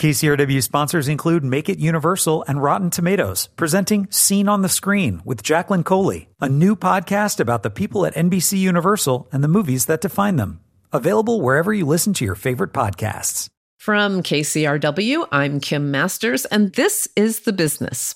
KCRW sponsors include Make It Universal and Rotten Tomatoes, presenting Scene on the Screen with Jacqueline Coley, a new podcast about the people at NBC Universal and the movies that define them. Available wherever you listen to your favorite podcasts. From KCRW, I'm Kim Masters, and this is The Business.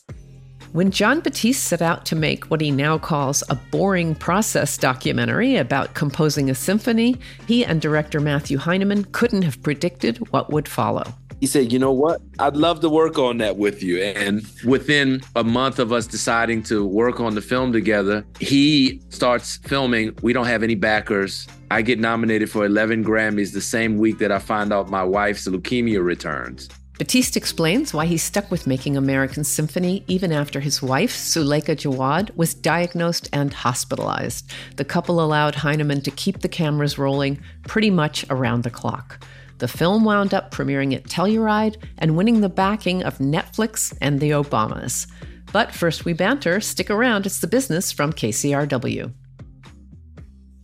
When Jon Batiste set out to make what he now calls a boring process documentary about composing a symphony, he and director Matthew Heineman couldn't have predicted what would follow he said, You know what? I'd love to work on that with you. And within a month of us deciding to work on the film together, he starts filming. We don't have any backers. I get nominated for 11 Grammys the same week that I find out my wife's leukemia returns. Batiste explains why he stuck with making American Symphony even after his wife, Suleika Jaouad, was diagnosed and hospitalized. The couple allowed Heineman to keep the cameras rolling pretty much around the clock. The film wound up premiering at Telluride and winning the backing of Netflix and the Obamas. But first we banter. Stick around, it's the business from KCRW.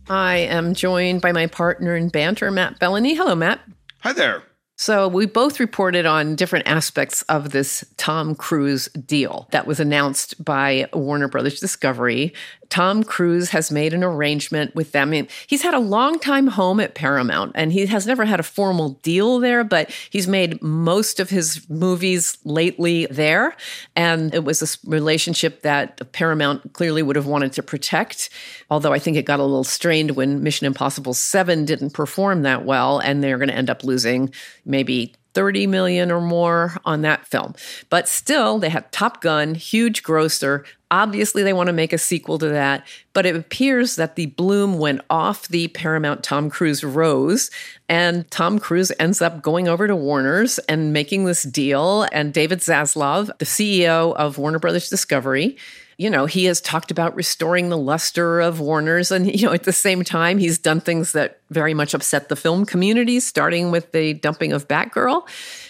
I am joined by my partner in banter, Matt Belloni. Hello, Matt. Hi there. So, we both reported on different aspects of this Tom Cruise deal that was announced by Warner Brothers Discovery Tom Cruise has made an arrangement with them. He's had a long time home at Paramount and he has never had a formal deal there, but he's made most of his movies lately there. And it was a relationship that Paramount clearly would have wanted to protect. Although I think it got a little strained when Mission Impossible 7 didn't perform that well and they're going to end up losing maybe 30 million or more on that film. But still, they had Top Gun, huge grosser. Obviously, they want to make a sequel to that, but it appears that the bloom went off the Paramount Tom Cruise rose, and Tom Cruise ends up going over to Warner's and making this deal. And David Zaslav, the CEO of Warner Brothers Discovery, you know, he has talked about restoring the luster of Warner's. And, you know, at the same time, he's done things that very much upset the film community, starting with the dumping of Batgirl.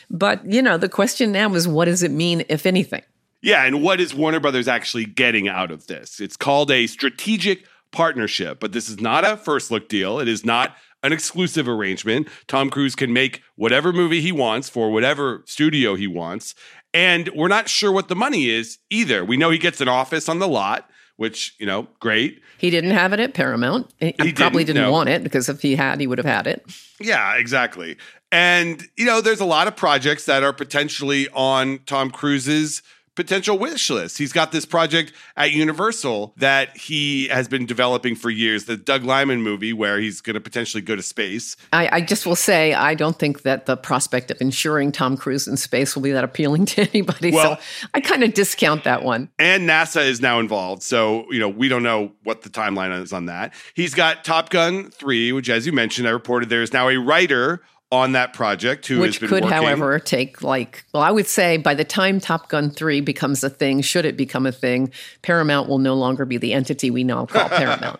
But, you know, the question now is what does it mean, if anything? Yeah. And what is Warner Brothers actually getting out of this? It's called a strategic partnership, but this is not a first look deal. It is not an exclusive arrangement. Tom Cruise can make whatever movie he wants for whatever studio he wants. And we're not sure what the money is either. We know he gets an office on the lot, which, you know, great. He didn't have it at Paramount. He, he probably didn't, didn't no. want it because if he had, he would have had it. Yeah, exactly. And, you know, there's a lot of projects that are potentially on Tom Cruise's potential wish list. He's got this project at Universal that he has been developing for years, the Doug Liman movie where he's going to potentially go to space. I, I, just will say, I don't think that the prospect of ensuring Tom Cruise in space will be that appealing to anybody. Well, so I kind of discount that one. And NASA is now involved. So, you know, we don't know what the timeline is on that. He's got Top Gun 3, which, as you mentioned, I reported there is now a writer on that project who which could working. however take like well i would say by the time top gun 3 becomes a thing should it become a thing paramount will no longer be the entity we now call paramount.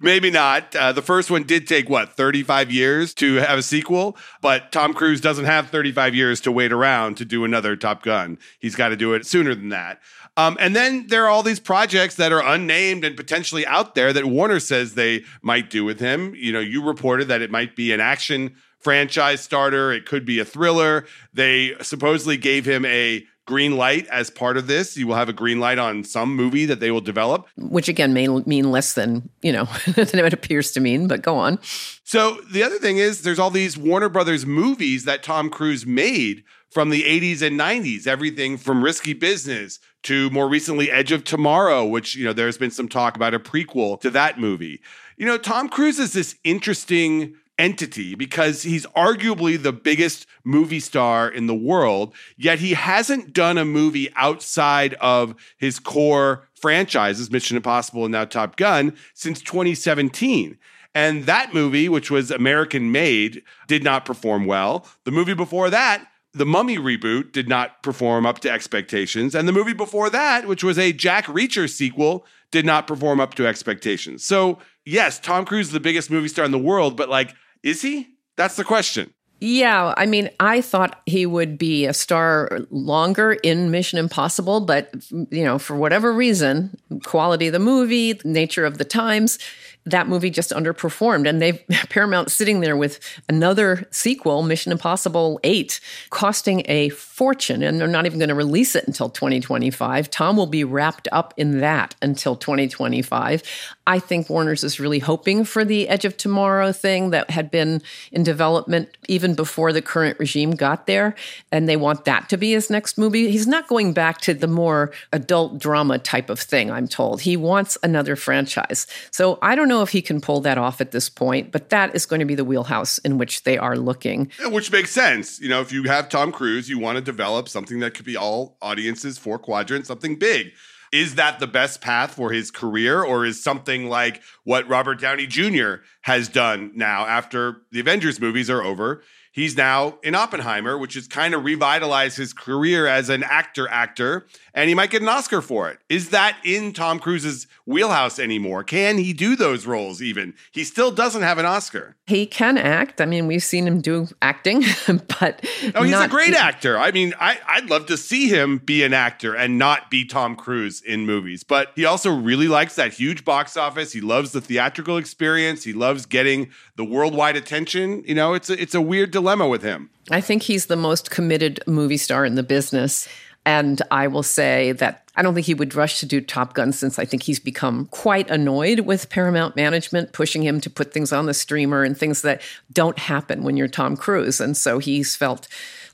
Maybe not. Uh, the first one did take what 35 years to have a sequel? But tom cruise doesn't have 35 years to wait around to do another top gun. He's got to do it sooner than that. Um, and then there are all these projects that are unnamed and potentially out there that Warner says they might do with him. You know, you reported that it might be an action franchise starter. It could be a thriller. They supposedly gave him a green light as part of this. You will have a green light on some movie that they will develop. Which again may mean less than, you know, than it appears to mean, but go on. So the other thing is there's all these Warner Brothers movies that Tom Cruise made from the 80s and 90s, everything from Risky Business to more recently Edge of Tomorrow, which, you know, there's been some talk about a prequel to that movie. You know, Tom Cruise is this interesting entity because he's arguably the biggest movie star in the world, yet he hasn't done a movie outside of his core franchises, Mission Impossible and now Top Gun, since 2017. And that movie, which was American made, did not perform well. The movie before that, the Mummy reboot, did not perform up to expectations. And the movie before that, which was a Jack Reacher sequel, did not perform up to expectations. So, yes, Tom Cruise is the biggest movie star in the world, but like is he? That's the question. Yeah, I mean, I thought he would be a star longer in Mission Impossible, but you know, for whatever reason, quality of the movie, nature of the times, that movie just underperformed. And they've Paramount sitting there with another sequel, Mission Impossible 8, costing a fortune. And they're not even going to release it until 2025. Tom will be wrapped up in that until 2025. I think Warner's is really hoping for the Edge of Tomorrow thing that had been in development even before the current regime got there. And they want that to be his next movie. He's not going back to the more adult drama type of thing, I'm told. He wants another franchise. So I don't know if he can pull that off at this point, but that is going to be the wheelhouse in which they are looking. Which makes sense. You know, if you have Tom Cruise, you want to develop something that could be all audiences, four quadrants, something big. Is that the best path for his career, or is something like what Robert Downey Jr. has done now after the Avengers movies are over? He's now in Oppenheimer, which has kind of revitalized his career as an actor actor, and he might get an Oscar for it. Is that in Tom Cruise's wheelhouse anymore? Can he do those roles even? He still doesn't have an Oscar. He can act. I mean, we've seen him do acting, but Oh, he's a great actor. I mean, I, I'd love to see him be an actor and not be Tom Cruise in movies. But he also really likes that huge box office. He loves the theatrical experience. He loves getting the worldwide attention. You know, it's a, it's a weird dilemma with him. I think he's the most committed movie star in the business. And I will say that I don't think he would rush to do Top Gun since I think he's become quite annoyed with Paramount management pushing him to put things on the streamer and things that don't happen when you're Tom Cruise. And so he's felt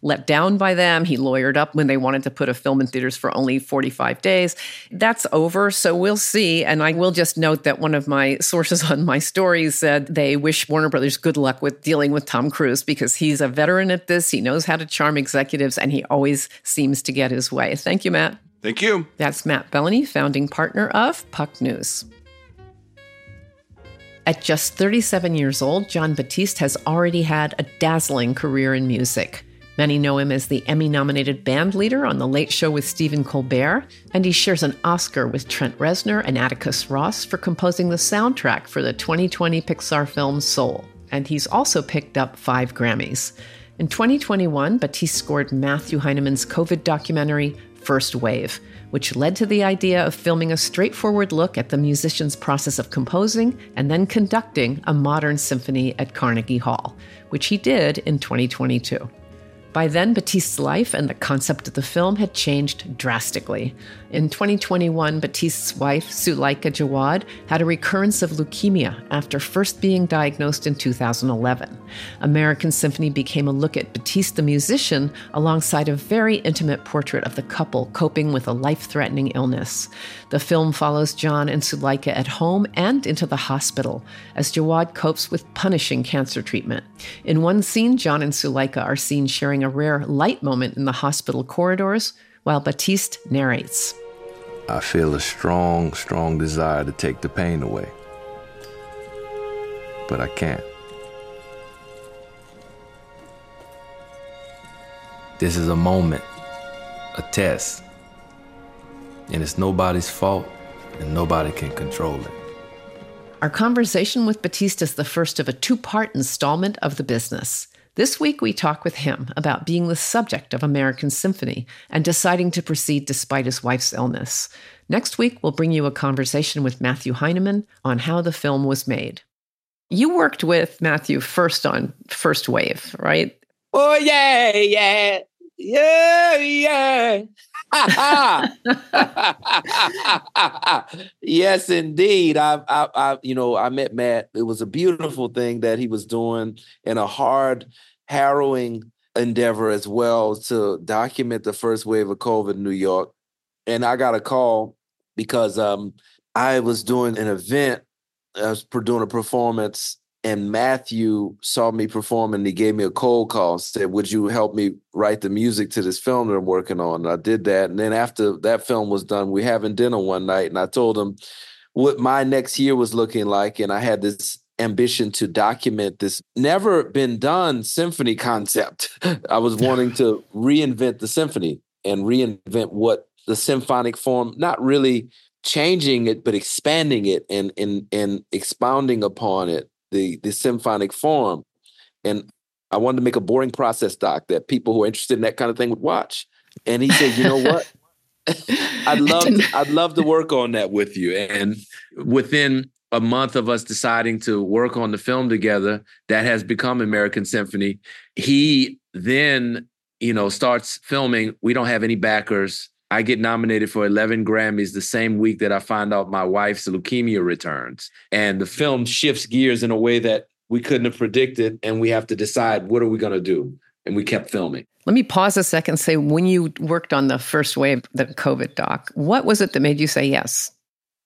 let down by them. He lawyered up when they wanted to put a film in theaters for only 45 days. That's over, so we'll see. And I will just note that one of my sources on my story said they wish Warner Brothers good luck with dealing with Tom Cruise because he's a veteran at this. He knows how to charm executives and he always seems to get his way. Thank you, Matt. Thank you. That's Matt Belloni, founding partner of Puck News. At just 37 years old, Jon Batiste has already had a dazzling career in music. Many know him as the Emmy nominated band leader on The Late Show with Stephen Colbert, and he shares an Oscar with Trent Reznor and Atticus Ross for composing the soundtrack for the 2020 Pixar film Soul. And he's also picked up five Grammys. In 2021, Batiste scored Matthew Heineman's COVID documentary, First Wave, which led to the idea of filming a straightforward look at the musician's process of composing and then conducting a modern symphony at Carnegie Hall, which he did in 2022. By then, Batiste's life and the concept of the film had changed drastically. In 2021, Batiste's wife, Suleika Jaouad, had a recurrence of leukemia after first being diagnosed in 2011. American Symphony became a look at Batiste the musician alongside a very intimate portrait of the couple coping with a life threatening illness. The film follows Jon and Suleika at home and into the hospital as Jaouad copes with punishing cancer treatment. In one scene, Jon and Suleika are seen sharing a rare light moment in the hospital corridors while Batiste narrates. I feel a strong, strong desire to take the pain away. But I can't. This is a moment, a test. And it's nobody's fault, and nobody can control it. Our conversation with Batiste is the first of a two part installment of the business. This week, we talk with him about being the subject of American Symphony and deciding to proceed despite his wife's illness. Next week, we'll bring you a conversation with Matthew Heineman on how the film was made. You worked with Matthew first on First Wave, right? Oh, yeah, yeah, yeah, yeah. yes, indeed. I, I, I, you know, I met Matt. It was a beautiful thing that he was doing in a hard, harrowing endeavor as well to document the first wave of COVID in New York. And I got a call because um, I was doing an event. I was doing a performance and Matthew saw me perform and he gave me a cold call said, Would you help me write the music to this film that I'm working on? And I did that. And then after that film was done, we having dinner one night and I told him what my next year was looking like. And I had this ambition to document this never been done symphony concept. I was wanting to reinvent the symphony and reinvent what the symphonic form, not really changing it, but expanding it and and and expounding upon it the the symphonic form. And I wanted to make a boring process doc that people who are interested in that kind of thing would watch. And he said, you know what? I'd love to, I'd love to work on that with you. And within a month of us deciding to work on the film together that has become American Symphony. He then, you know, starts filming. We don't have any backers. I get nominated for 11 Grammys the same week that I find out my wife's leukemia returns. And the film shifts gears in a way that we couldn't have predicted. And we have to decide what are we going to do? And we kept filming. Let me pause a second and say, when you worked on the first wave, the COVID doc, what was it that made you say yes?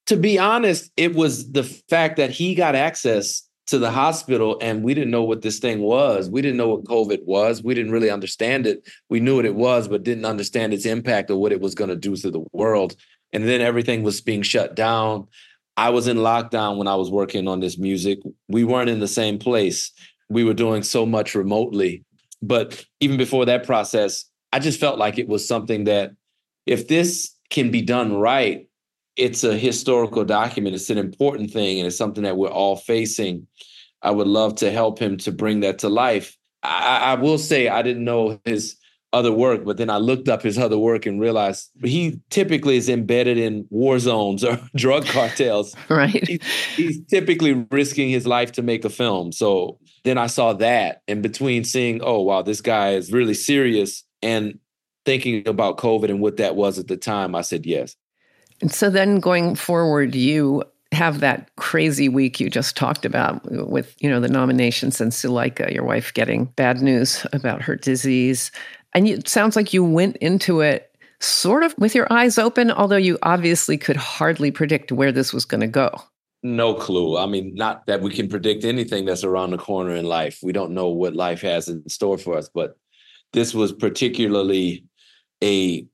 To be honest, it was the fact that he got access to the hospital and we didn't know what this thing was. We didn't know what COVID was. We didn't really understand it. We knew what it was, but didn't understand its impact or what it was going to do to the world. And then everything was being shut down. I was in lockdown when I was working on this music. We weren't in the same place. We were doing so much remotely. But even before that process, I just felt like it was something that if this can be done right, it's a historical document. It's an important thing, and it's something that we're all facing. I would love to help him to bring that to life. I, I will say I didn't know his other work, but then I looked up his other work and realized he typically is embedded in war zones or drug cartels. right. He, he's typically risking his life to make a film. So then I saw that, and between seeing, oh wow, this guy is really serious, and thinking about COVID and what that was at the time, I said yes. And so then going forward, you have that crazy week you just talked about with, you know, the nominations and Suleika, your wife getting bad news about her disease. And it sounds like you went into it sort of with your eyes open, although you obviously could hardly predict where this was going to go. No clue. I mean, not that we can predict anything that's around the corner in life. We don't know what life has in store for us, but this was particularly a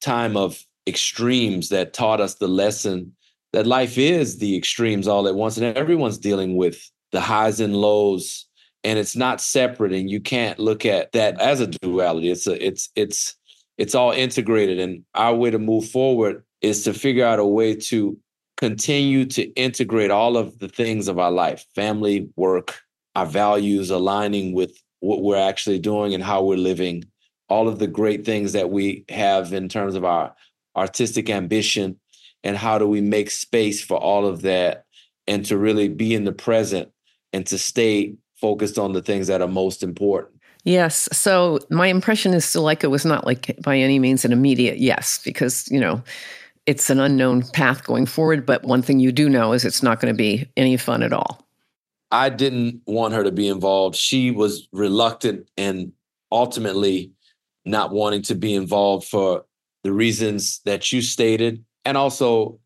time of extremes that taught us the lesson that life is the extremes all at once and everyone's dealing with the highs and lows and it's not separate and you can't look at that as a duality. It's a it's it's it's all integrated and our way to move forward is to figure out a way to continue to integrate all of the things of our life family work our values aligning with what we're actually doing and how we're living all of the great things that we have in terms of our artistic ambition and how do we make space for all of that and to really be in the present and to stay focused on the things that are most important. Yes. So my impression is Suleika was not like by any means an immediate yes, because, you know, it's an unknown path going forward. But one thing you do know is it's not going to be any fun at all. I didn't want her to be involved. She was reluctant and ultimately not wanting to be involved for the reasons that you stated. And also,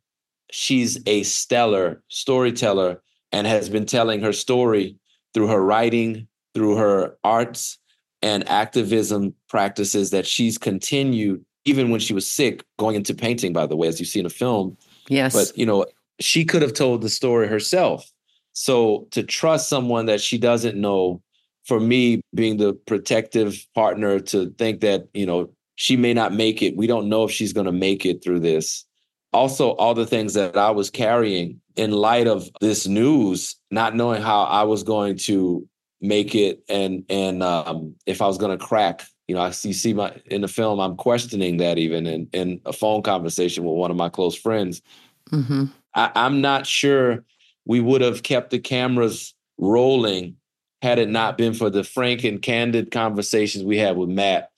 she's a stellar storyteller and has been telling her story through her writing, through her arts and activism practices that she's continued even when she was sick going into painting by the way as you see in the film yes but you know she could have told the story herself so to trust someone that she doesn't know for me being the protective partner to think that you know she may not make it. We don't know if she's going to make it through this. Also, all the things that I was carrying in light of this news, not knowing how I was going to make it and and um, if I was going to crack. You know, I see, see my in the film. I'm questioning that even in in a phone conversation with one of my close friends. Mm-hmm. I, I'm not sure we would have kept the cameras rolling had it not been for the frank and candid conversations we had with Matt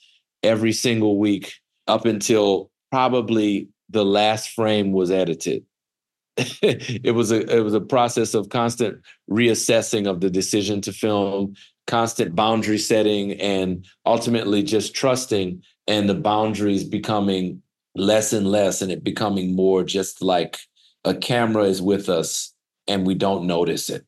every single week up until probably the last frame was edited. it was a it was a process of constant reassessing of the decision to film, constant boundary setting, and ultimately just trusting and the boundaries becoming less and less, and it becoming more just like a camera is with us and we don't notice it.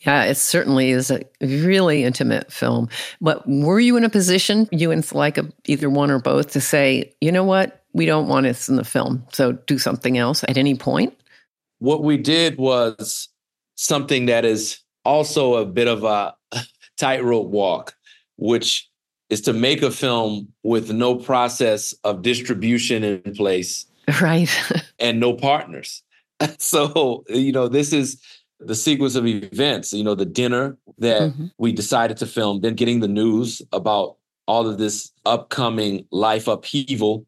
Yeah, it certainly is a really intimate film. But were you in a position, you and Suleika, either one or both, to say, you know what, we don't want this in the film, so do something else at any point? What we did was something that is also a bit of a tightrope walk, which is to make a film with no process of distribution in place. Right. and no partners. So, you know, this is the sequence of events, you know, the dinner that mm-hmm. we decided to film, then getting the news about all of this upcoming life upheaval,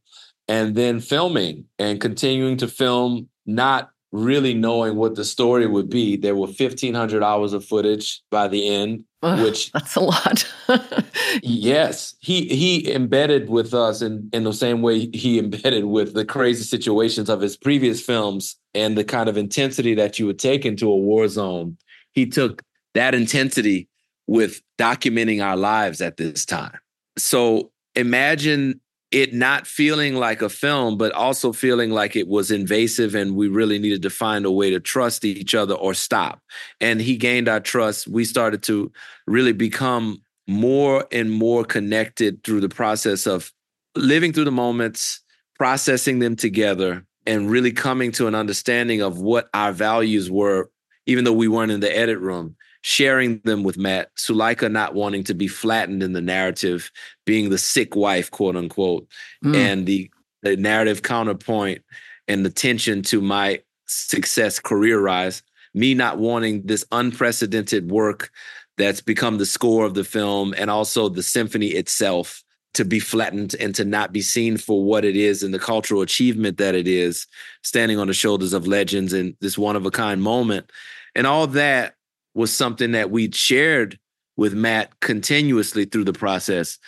and then filming and continuing to film, not really knowing what the story would be. There were 1,500 hours of footage by the end, Ugh, which that's a lot. yes, he he embedded with us in in the same way he embedded with the crazy situations of his previous films and the kind of intensity that you would take into a war zone. He took that intensity with documenting our lives at this time. So imagine it not feeling like a film, but also feeling like it was invasive and we really needed to find a way to trust each other or stop. And he gained our trust. We started to really become more and more connected through the process of living through the moments, processing them together, and really coming to an understanding of what our values were, even though we weren't in the edit room sharing them with Matt, Suleika not wanting to be flattened in the narrative, being the sick wife, quote unquote, mm. and the, the narrative counterpoint and the tension to my success career rise, me not wanting this unprecedented work that's become the score of the film and also the symphony itself to be flattened and to not be seen for what it is and the cultural achievement that it is, standing on the shoulders of legends in this one of a kind moment. And all that was something that we'd shared with Matt continuously through the process,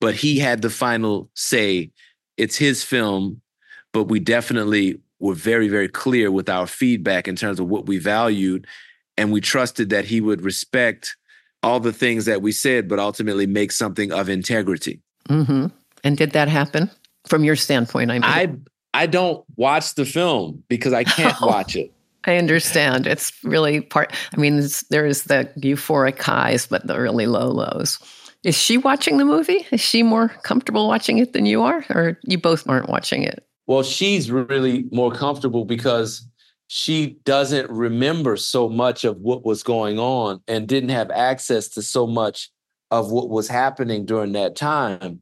but he had the final say. It's his film, but we definitely were very, very clear with our feedback in terms of what we valued. And we trusted that he would respect all the things that we said, but ultimately make something of integrity. Mm-hmm. And did that happen from your standpoint? I mean, I I don't watch the film because I can't watch it. I understand. It's really part. I mean, there is the euphoric highs, but the really low lows. Is she watching the movie? Is she more comfortable watching it than you are, or you both aren't watching it? Well, she's really more comfortable because she doesn't remember so much of what was going on and didn't have access to so much of what was happening during that time.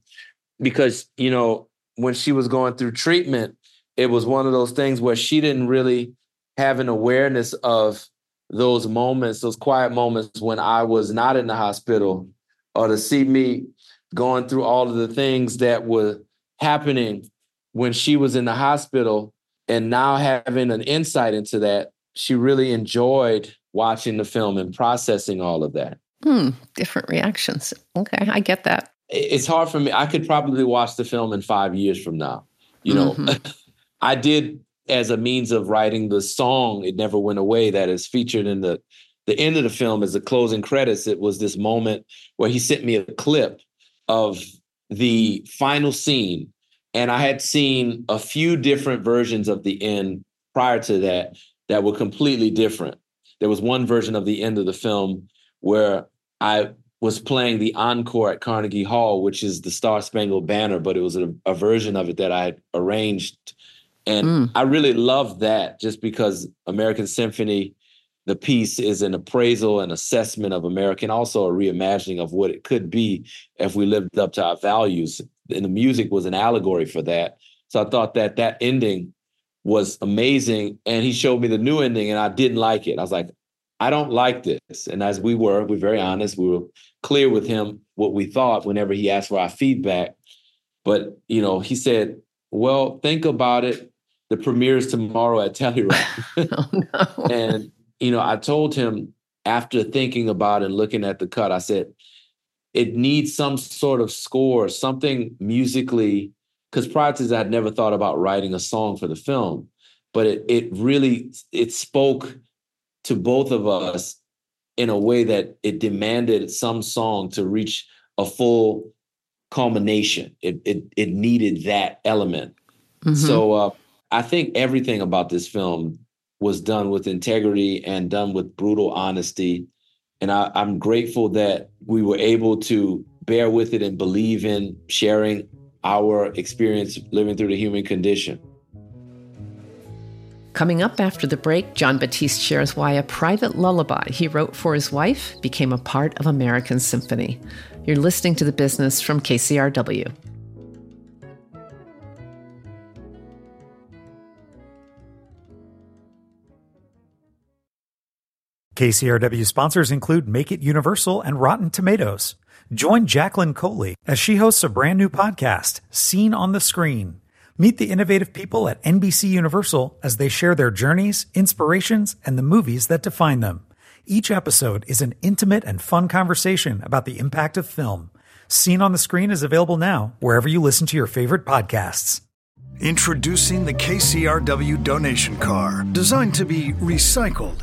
Because, you know, when she was going through treatment, it was one of those things where she didn't really have an awareness of those moments, those quiet moments when I was not in the hospital, or to see me going through all of the things that were happening when she was in the hospital and now having an insight into that, she really enjoyed watching the film and processing all of that. Hmm, different reactions. Okay, I get that. It's hard for me. I could probably watch the film in five years from now. You know, mm-hmm. I did as a means of writing the song it never went away that is featured in the the end of the film as the closing credits it was this moment where he sent me a clip of the final scene. And i had seen a few different versions of the end prior to that that were completely different. There was one version of the end of the film where i was playing the encore at carnegie hall which is the star spangled banner but it was a, a version of it that i had arranged and mm. I really love that just because American Symphony, the piece is an appraisal and assessment of America, and also a reimagining of what it could be if we lived up to our values. And the music was an allegory for that. So I thought that that ending was amazing. And he showed me the new ending, and I didn't like it. I was like, I don't like this. And as we were, we are very honest. We were clear with him what we thought whenever he asked for our feedback. But you know, he said, "Well, think about it the premiere is tomorrow at Telluride. oh, no. And, you know, I told him after thinking about and looking at the cut, I said, it needs some sort of score, something musically, because prior to that, I'd never thought about writing a song for the film. But it it really it spoke to both of us in a way that it demanded some song to reach a full culmination. It it it needed that element. Mm-hmm. So uh, I think everything about this film was done with integrity and done with brutal honesty. And I, I'm grateful that we were able to bear with it and believe in sharing our experience living through the human condition. Coming up after the break, Jon Batiste shares why a private lullaby he wrote for his wife became a part of American Symphony. You're listening to The Business from KCRW. KCRW sponsors include Make It Universal and Rotten Tomatoes. Join Jacqueline Coley as she hosts a brand new podcast, Seen on the Screen. Meet the innovative people at NBC Universal as they share their journeys, inspirations, and the movies that define them. Each episode is an intimate and fun conversation about the impact of film. Seen on the Screen is available now wherever you listen to your favorite podcasts. Introducing the KCRW donation car, designed to be recycled.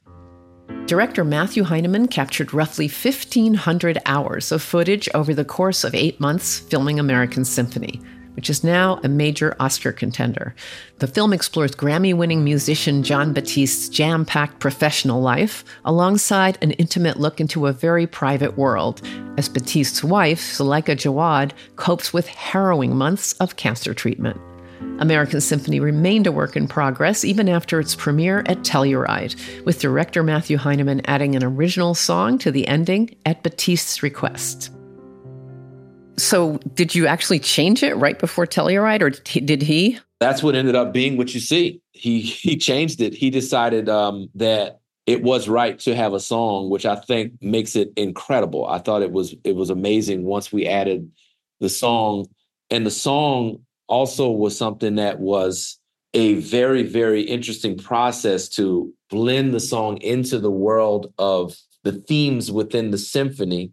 Director Matthew Heineman captured roughly 1,500 hours of footage over the course of eight months filming American Symphony, which is now a major Oscar contender. The film explores Grammy winning musician Jon Batiste's jam packed professional life, alongside an intimate look into a very private world, as Batiste's wife, Suleika Jaouad, copes with harrowing months of cancer treatment. American Symphony remained a work in progress even after its premiere at Telluride, with director Matthew Heineman adding an original song to the ending at Batiste's request. So, did you actually change it right before Telluride, or did he? That's what ended up being what you see. He he changed it. He decided um, that it was right to have a song, which I think makes it incredible. I thought it was it was amazing once we added the song, and the song also was something that was a very very interesting process to blend the song into the world of the themes within the symphony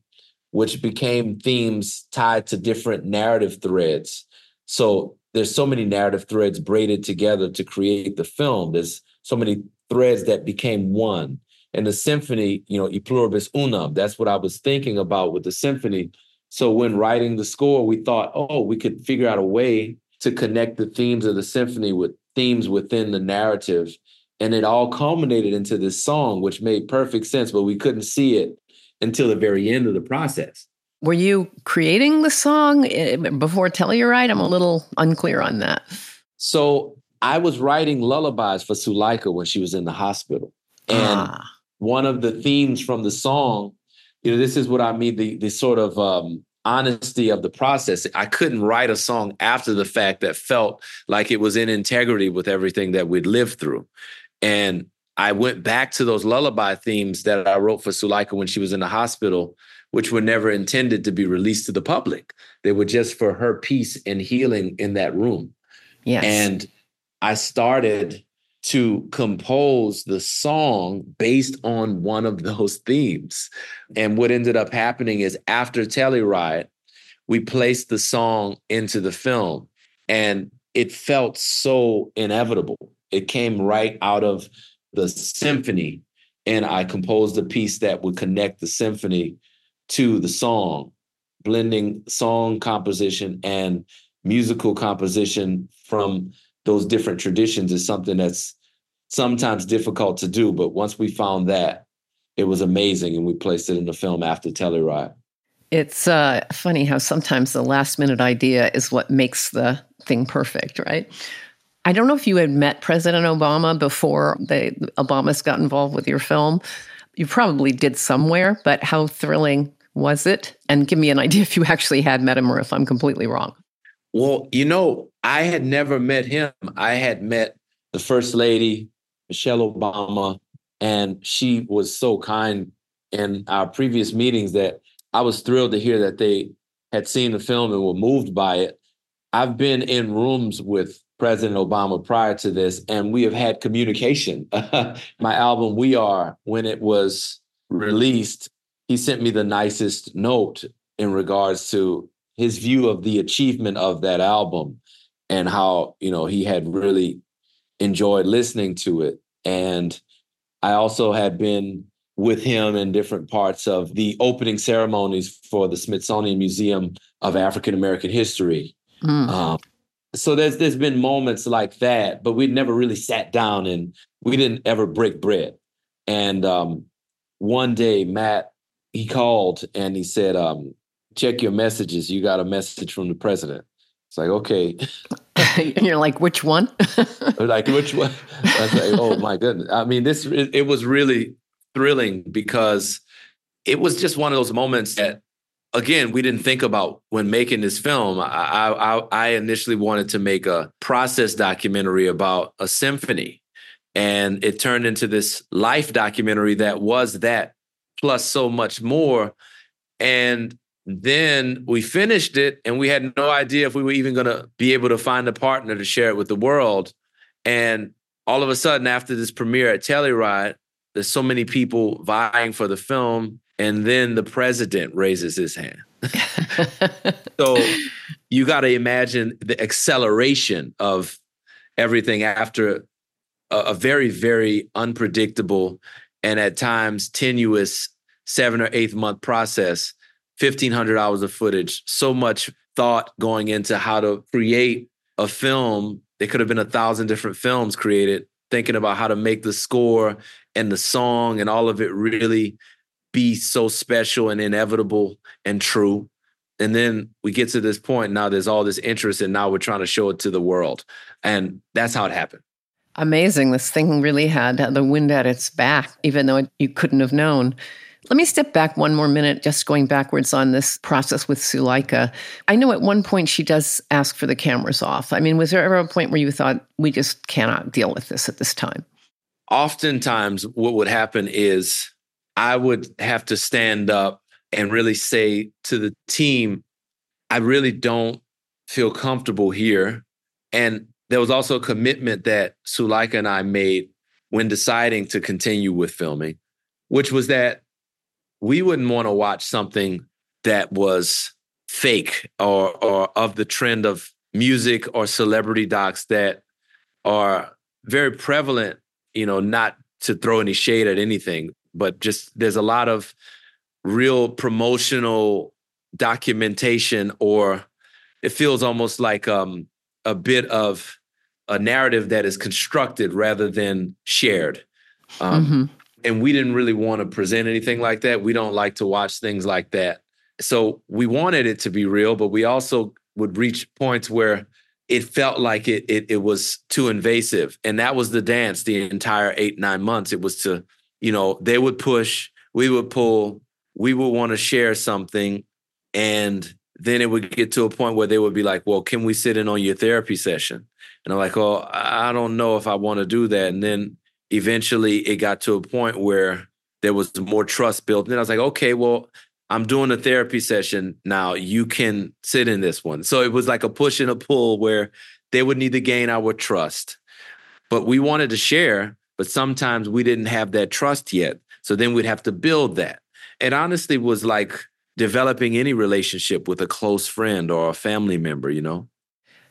which became themes tied to different narrative threads. So there's so many narrative threads braided together to create the film. There's so many threads that became one. And the symphony, you know, e pluribus unum, that's what I was thinking about with the symphony. So when writing the score, we thought, oh, we could figure out a way to connect the themes of the symphony with themes within the narrative. And it all culminated into this song, which made perfect sense, but we couldn't see it until the very end of the process. Were you creating the song eh, before Telluride? I'm a little unclear on that. So I was writing lullabies for Suleika when she was in the hospital. And ah. one of the themes from the song, you know, this is what I mean, the, the sort of um, honesty of the process. I couldn't write a song after the fact that felt like it was in integrity with everything that we'd lived through. And I went back to those lullaby themes that I wrote for Suleika when she was in the hospital, which were never intended to be released to the public. They were just for her peace and healing in that room. Yes. And I started to compose the song based on one of those themes. And what ended up happening is after Telluride, we placed the song into the film and it felt so inevitable. It came right out of the symphony and I composed a piece that would connect the symphony to the song, blending song composition and musical composition from those different traditions is something that's sometimes difficult to do. But once we found that, it was amazing and we placed it in the film after Telluride. It's uh, funny how sometimes the last minute idea is what makes the thing perfect, right? I don't know if you had met President Obama before the Obamas got involved with your film. You probably did somewhere, but how thrilling was it? And give me an idea if you actually had met him or if I'm completely wrong. Well, you know, I had never met him. I had met the First Lady, Michelle Obama, and she was so kind in our previous meetings that I was thrilled to hear that they had seen the film and were moved by it. I've been in rooms with President Obama prior to this, and we have had communication. My album, We Are, when it was released, he sent me the nicest note in regards to his view of the achievement of that album and how, you know, he had really enjoyed listening to it. And I also had been with him in different parts of the opening ceremonies for the Smithsonian Museum of African American History. Mm. Um, so there's there's been moments like that, but we never really sat down and we didn't ever break bread. And um, one day, Matt he called and he said, um, "Check your messages. You got a message from the president." It's like, okay. and you're like, which one? like, which one? I was like, oh my goodness. I mean, this, it, it was really thrilling because it was just one of those moments that again, we didn't think about when making this film. I, I, I initially wanted to make a process documentary about a symphony, and it turned into this life documentary that was that plus so much more. And then we finished it, and we had no idea if we were even going to be able to find a partner to share it with the world. And all of a sudden, after this premiere at Telluride, there's so many people vying for the film and then the president raises his hand. so you got to imagine the acceleration of everything after a, a, very, very unpredictable and at times tenuous seven or eight month process, 1,500 hours of footage, so much thought going into how to create a film. There could have been a thousand different films created, thinking about how to make the score and the song and all of it really be so special and inevitable and true. And then we get to this point now there's all this interest and now we're trying to show it to the world. And that's how it happened. Amazing. This thing really had the wind at its back, even though you couldn't have known. Let me step back one more minute, just going backwards on this process with Suleika. I know at one point she does ask for the cameras off. I mean, was there ever a point where you thought, we just cannot deal with this at this time? Oftentimes, what would happen is I would have to stand up and really say to the team, I really don't feel comfortable here. And there was also a commitment that Suleika and I made when deciding to continue with filming, which was that we wouldn't want to watch something that was fake or or of the trend of music or celebrity docs that are very prevalent, you know, not to throw any shade at anything, but just there's a lot of real promotional documentation or it feels almost like um, a bit of a narrative that is constructed rather than shared. Um, mm-hmm. And we didn't really want to present anything like that. We don't like to watch things like that. So we wanted it to be real, but we also would reach points where it felt like it, it, it was too invasive. And that was the dance the entire eight, nine months. It was to you know, they would push, we would pull, we would want to share something. And then it would get to a point where they would be like, well, can we sit in on your therapy session? And I'm like, oh, I don't know if I want to do that. And then eventually it got to a point where there was more trust built. And then I was like, okay, well, I'm doing a therapy session now. You can sit in this one. So it was like a push and a pull where they would need to gain our trust. But we wanted to share but sometimes we didn't have that trust yet. So then we'd have to build that. It honestly was like developing any relationship with a close friend or a family member, you know?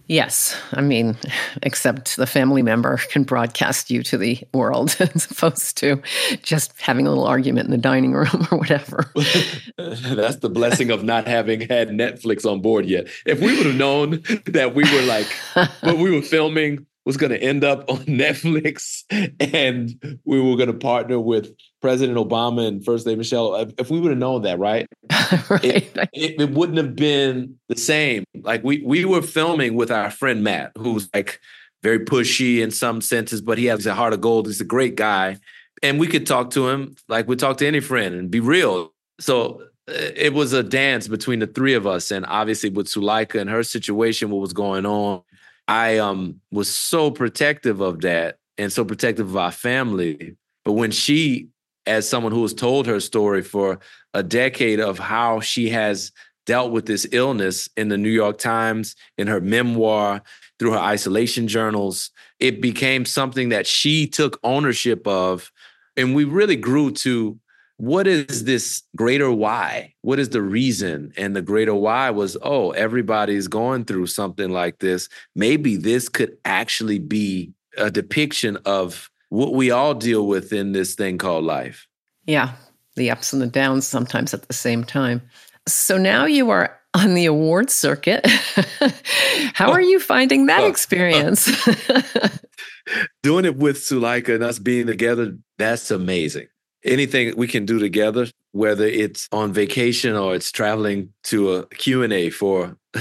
Yes. I mean, except the family member can broadcast you to the world as opposed to just having a little argument in the dining room or whatever. That's the blessing of not having had Netflix on board yet. If we would have known that we were like, what we were filming was going to end up on Netflix and we were going to partner with President Obama and First Lady Michelle. If we would have known that, right? right. It, it, it, wouldn't have been the same. Like we we were filming with our friend Matt, who's like very pushy in some senses, but he has a heart of gold. He's a great guy. And we could talk to him like we talk to any friend and be real. So uh, it was a dance between the three of us. And obviously with Suleika and her situation, what was going on, I um was so protective of that and so protective of our family. But when she, as someone who has told her story for a decade of how she has dealt with this illness in the New York Times, in her memoir, through her isolation journals, it became something that she took ownership of. And we really grew to what is this greater why? What is the reason? And the greater why was, oh, everybody's going through something like this. Maybe this could actually be a depiction of what we all deal with in this thing called life. Yeah, the ups and the downs sometimes at the same time. So now you are on the award circuit. How are oh. you finding that oh. experience? Doing it with Suleika and us being together, that's amazing anything we can do together, whether it's on vacation or it's traveling to a Q&A for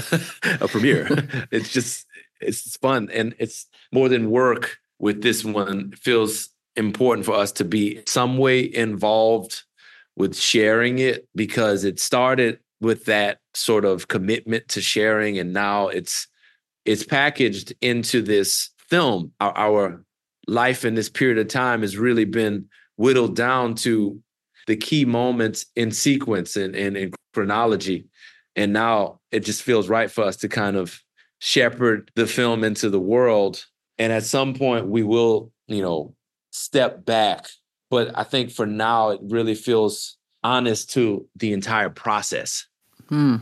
a premiere. it's just it's fun and it's more than work with this one. It feels important for us to be some way involved with sharing it because it started with that sort of commitment to sharing and now it's it's packaged into this film our, our life in this period of time has really been whittled down to the key moments in sequence and, and, and chronology. And now it just feels right for us to kind of shepherd the film into the world. And at some point we will you know step back. But i think for now it really feels honest to the entire process. Hmm.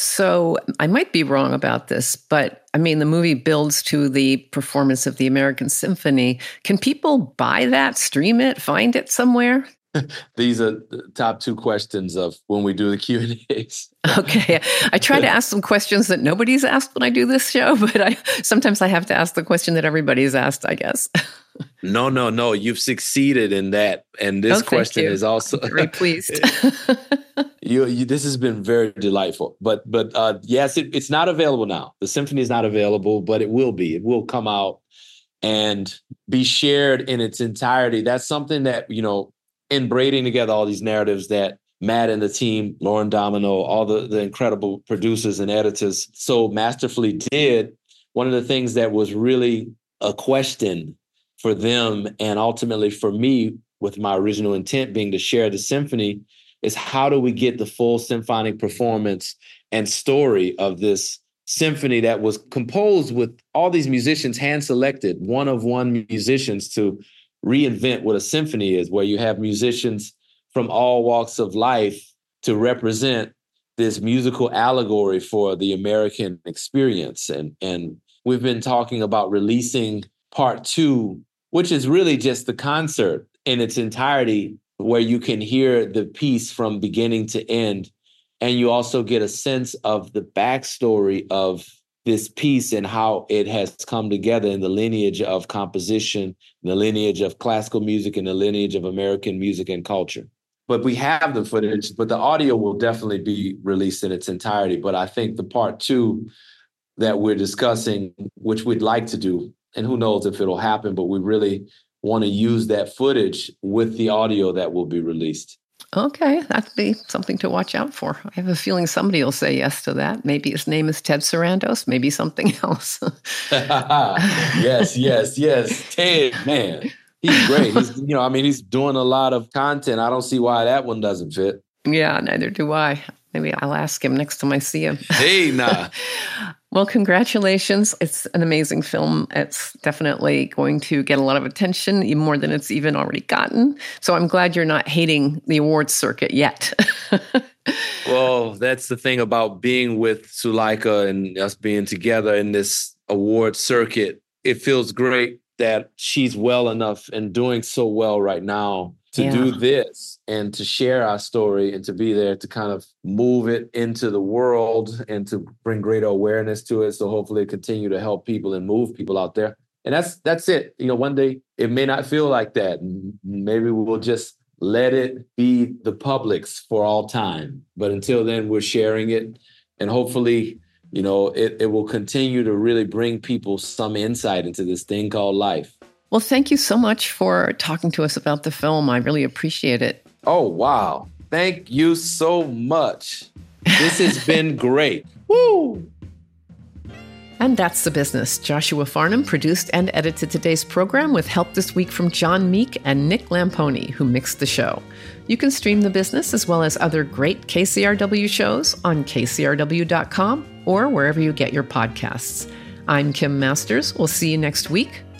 So i might be wrong about this but i mean the movie builds to the performance of the american symphony. Can people buy that stream it find it somewhere these are the top two questions of when we do the Q and A's. okay, I try to ask some questions that nobody's asked when I do this show, but I sometimes I have to ask the question that everybody's asked. I guess. no, no, no. You've succeeded in that, and this oh, question is also I'm very pleased. you, you, this has been very delightful, but but uh, yes, it, it's not available now. The symphony is not available, but it will be. It will come out and be shared in its entirety. That's something that you know in braiding together all these narratives that Matt and the team, Lauren Domino, all the, the incredible producers and editors so masterfully did, one of the things that was really a question for them and ultimately for me, with my original intent being to share the symphony, is how do we get the full symphonic performance and story of this symphony that was composed with all these musicians hand selected, one of one musicians to reinvent what a symphony is, where you have musicians from all walks of life to represent this musical allegory for the American experience. And, and we've been talking about releasing part two, which is really just the concert in its entirety, where you can hear the piece from beginning to end. And you also get a sense of the backstory of this piece and how it has come together in the lineage of composition, the lineage of classical music, and the lineage of American music and culture. But we have the footage, but the audio will definitely be released in its entirety. But I think the part two that we're discussing, which we'd like to do, and who knows if it'll happen, but we really want to use that footage with the audio that will be released. Okay, that'd be something to watch out for. I have a feeling somebody will say yes to that. Maybe his name is Ted Sarandos, maybe something else. yes, yes, yes. Ted, man. He's great. He's, you know, I mean, he's doing a lot of content. I don't see why that one doesn't fit. Yeah, neither do I. Maybe I'll ask him next time I see him. Hey, nah. well, congratulations. It's an amazing film. It's definitely going to get a lot of attention, more than it's even already gotten. So I'm glad you're not hating the awards circuit yet. well, that's the thing about being with Suleika and us being together in this award circuit. It feels great that she's well enough and doing so well right now to yeah. do this and to share our story and to be there to kind of move it into the world and to bring greater awareness to it. So hopefully continue to help people and move people out there. And that's that's it. You know one day it may not feel like that. Maybe we'll just let it be the public's for all time. But until then we're sharing it. And hopefully you know it, it will continue to really bring people some insight into this thing called life well, thank you so much for talking to us about the film. I really appreciate it. Oh, wow. Thank you so much. This has been great. Woo! And that's the business. Joshua Farnham produced and edited today's program with help this week from John Meek and Nick Lamponi, who mixed the show. You can stream the business as well as other great KCRW shows on kcrw.com or wherever you get your podcasts. I'm Kim Masters. We'll see you next week